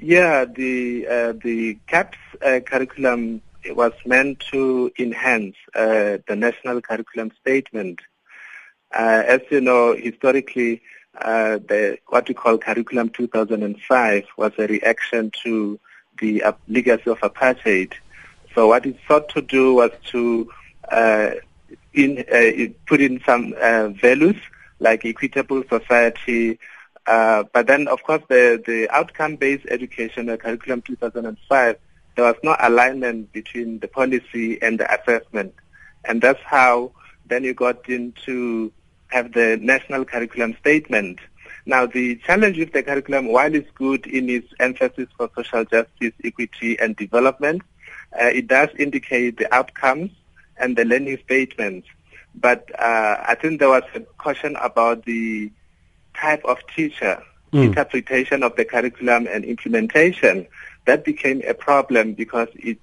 Yeah, the uh, the CAPS uh, curriculum was meant to enhance uh, the national curriculum statement. Uh, as you know, historically, uh, the what we call Curriculum 2005 was a reaction to the legacy of apartheid. So what it sought to do was to in, put in some values like equitable society, uh, but then, of course, the, the outcome-based education, the curriculum 2005, there was no alignment between the policy and the assessment. And that's how then you got into have the national curriculum statement. Now, the challenge with the curriculum, while it's good in its emphasis for social justice, equity, and development, uh, it does indicate the outcomes and the learning statements. But uh, I think there was a caution about the type of teacher, mm. interpretation of the curriculum and implementation, that became a problem because it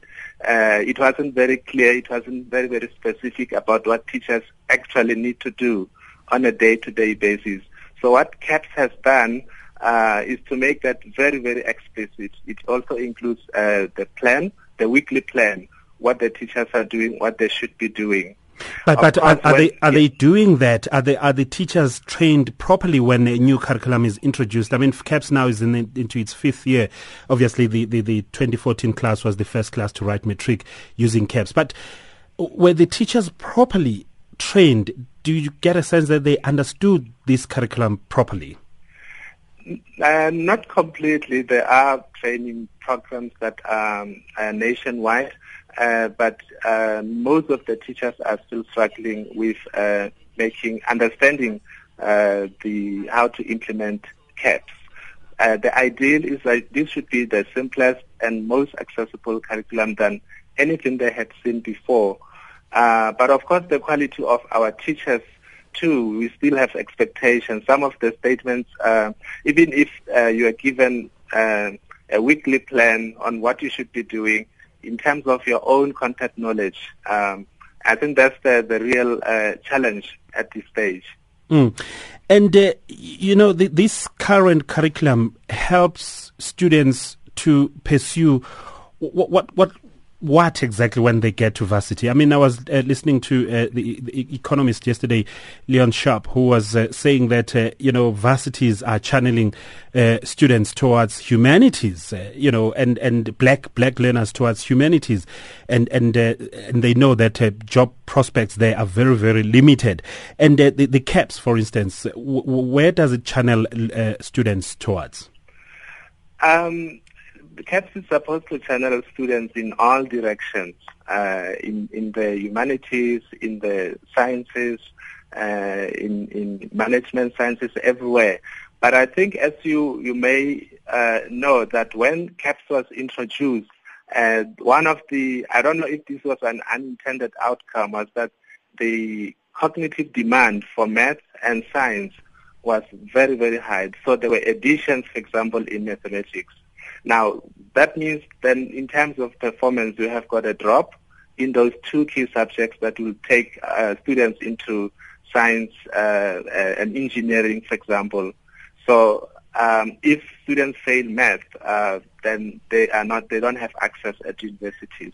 uh, it wasn't very clear, it wasn't very, very specific about what teachers actually need to do on a day-to-day basis. So what CAPS has done uh, is to make that very, very explicit. It also includes uh, the plan, the weekly plan, what the teachers are doing, what they should be doing. But, but are, are they are they doing that? Are they are the teachers trained properly when a new curriculum is introduced? I mean, CAPS now is in, into its fifth year. Obviously, the, the, the 2014 class was the first class to write matric using CAPS. But were the teachers properly trained? Do you get a sense that they understood this curriculum properly? Uh, not completely. There are training programs that um, are nationwide. Uh, but uh, most of the teachers are still struggling with uh, making understanding uh, the how to implement CAPS. Uh, the ideal is that this should be the simplest and most accessible curriculum than anything they had seen before. but of course, the quality of our teachers too, we still have expectations. Some of the statements, even if you are given a weekly plan on what you should be doing, in terms of your own content knowledge, um, I think that's the, the real uh, challenge at this stage. Mm. And, uh, you know, the, this current curriculum helps students to pursue what, what, what what exactly when they get to varsity? I mean, I was uh, listening to uh, the, the, economist yesterday, Leon Sharp, who was uh, saying that uh, you know varsities are channeling uh, students towards humanities, uh, you know, and, and black black learners towards humanities, and and and they know that job prospects there are very very limited, and the, the CAPS, for instance, w- where does it channel students towards? Um, the CAPS is supposed to channel students in all directions, uh, in, in the humanities, in the sciences, uh, in, in management sciences, everywhere. But I think as you, you may uh, know that when CAPS was introduced, uh, one of the, I don't know if this was an unintended outcome, was that the cognitive demand for math and science was very, very high. So there were additions, for example, in mathematics. Now, that means then in terms of performance, you have got a drop in those two key subjects that will take uh, students into science uh, uh, and engineering, for example. So um, if students fail math, uh, then they are not, they don't have access at universities,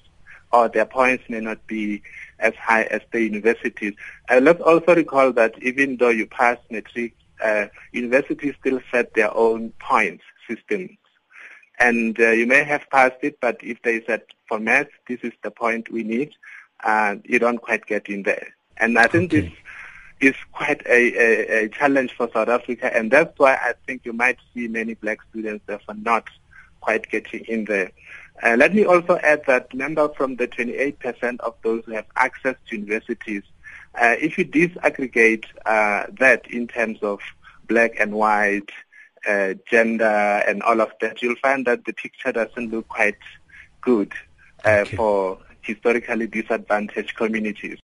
or their points may not be as high as the universities. Uh, let's also recall that even though you pass matric, uh, universities still set their own points system and uh, you may have passed it, but if they said for math, this is the point we need, uh, you don't quite get in there. And I think okay. this is quite a, a, a, challenge for South Africa, and that's why I think you might see many black students therefore not quite getting in there. Uh, let me also add that remember from the 28% of those who have access to universities, uh, if you disaggregate uh, that in terms of black and white, uh, gender and all of that, you'll find that the picture doesn't look quite good uh, okay. for historically disadvantaged communities.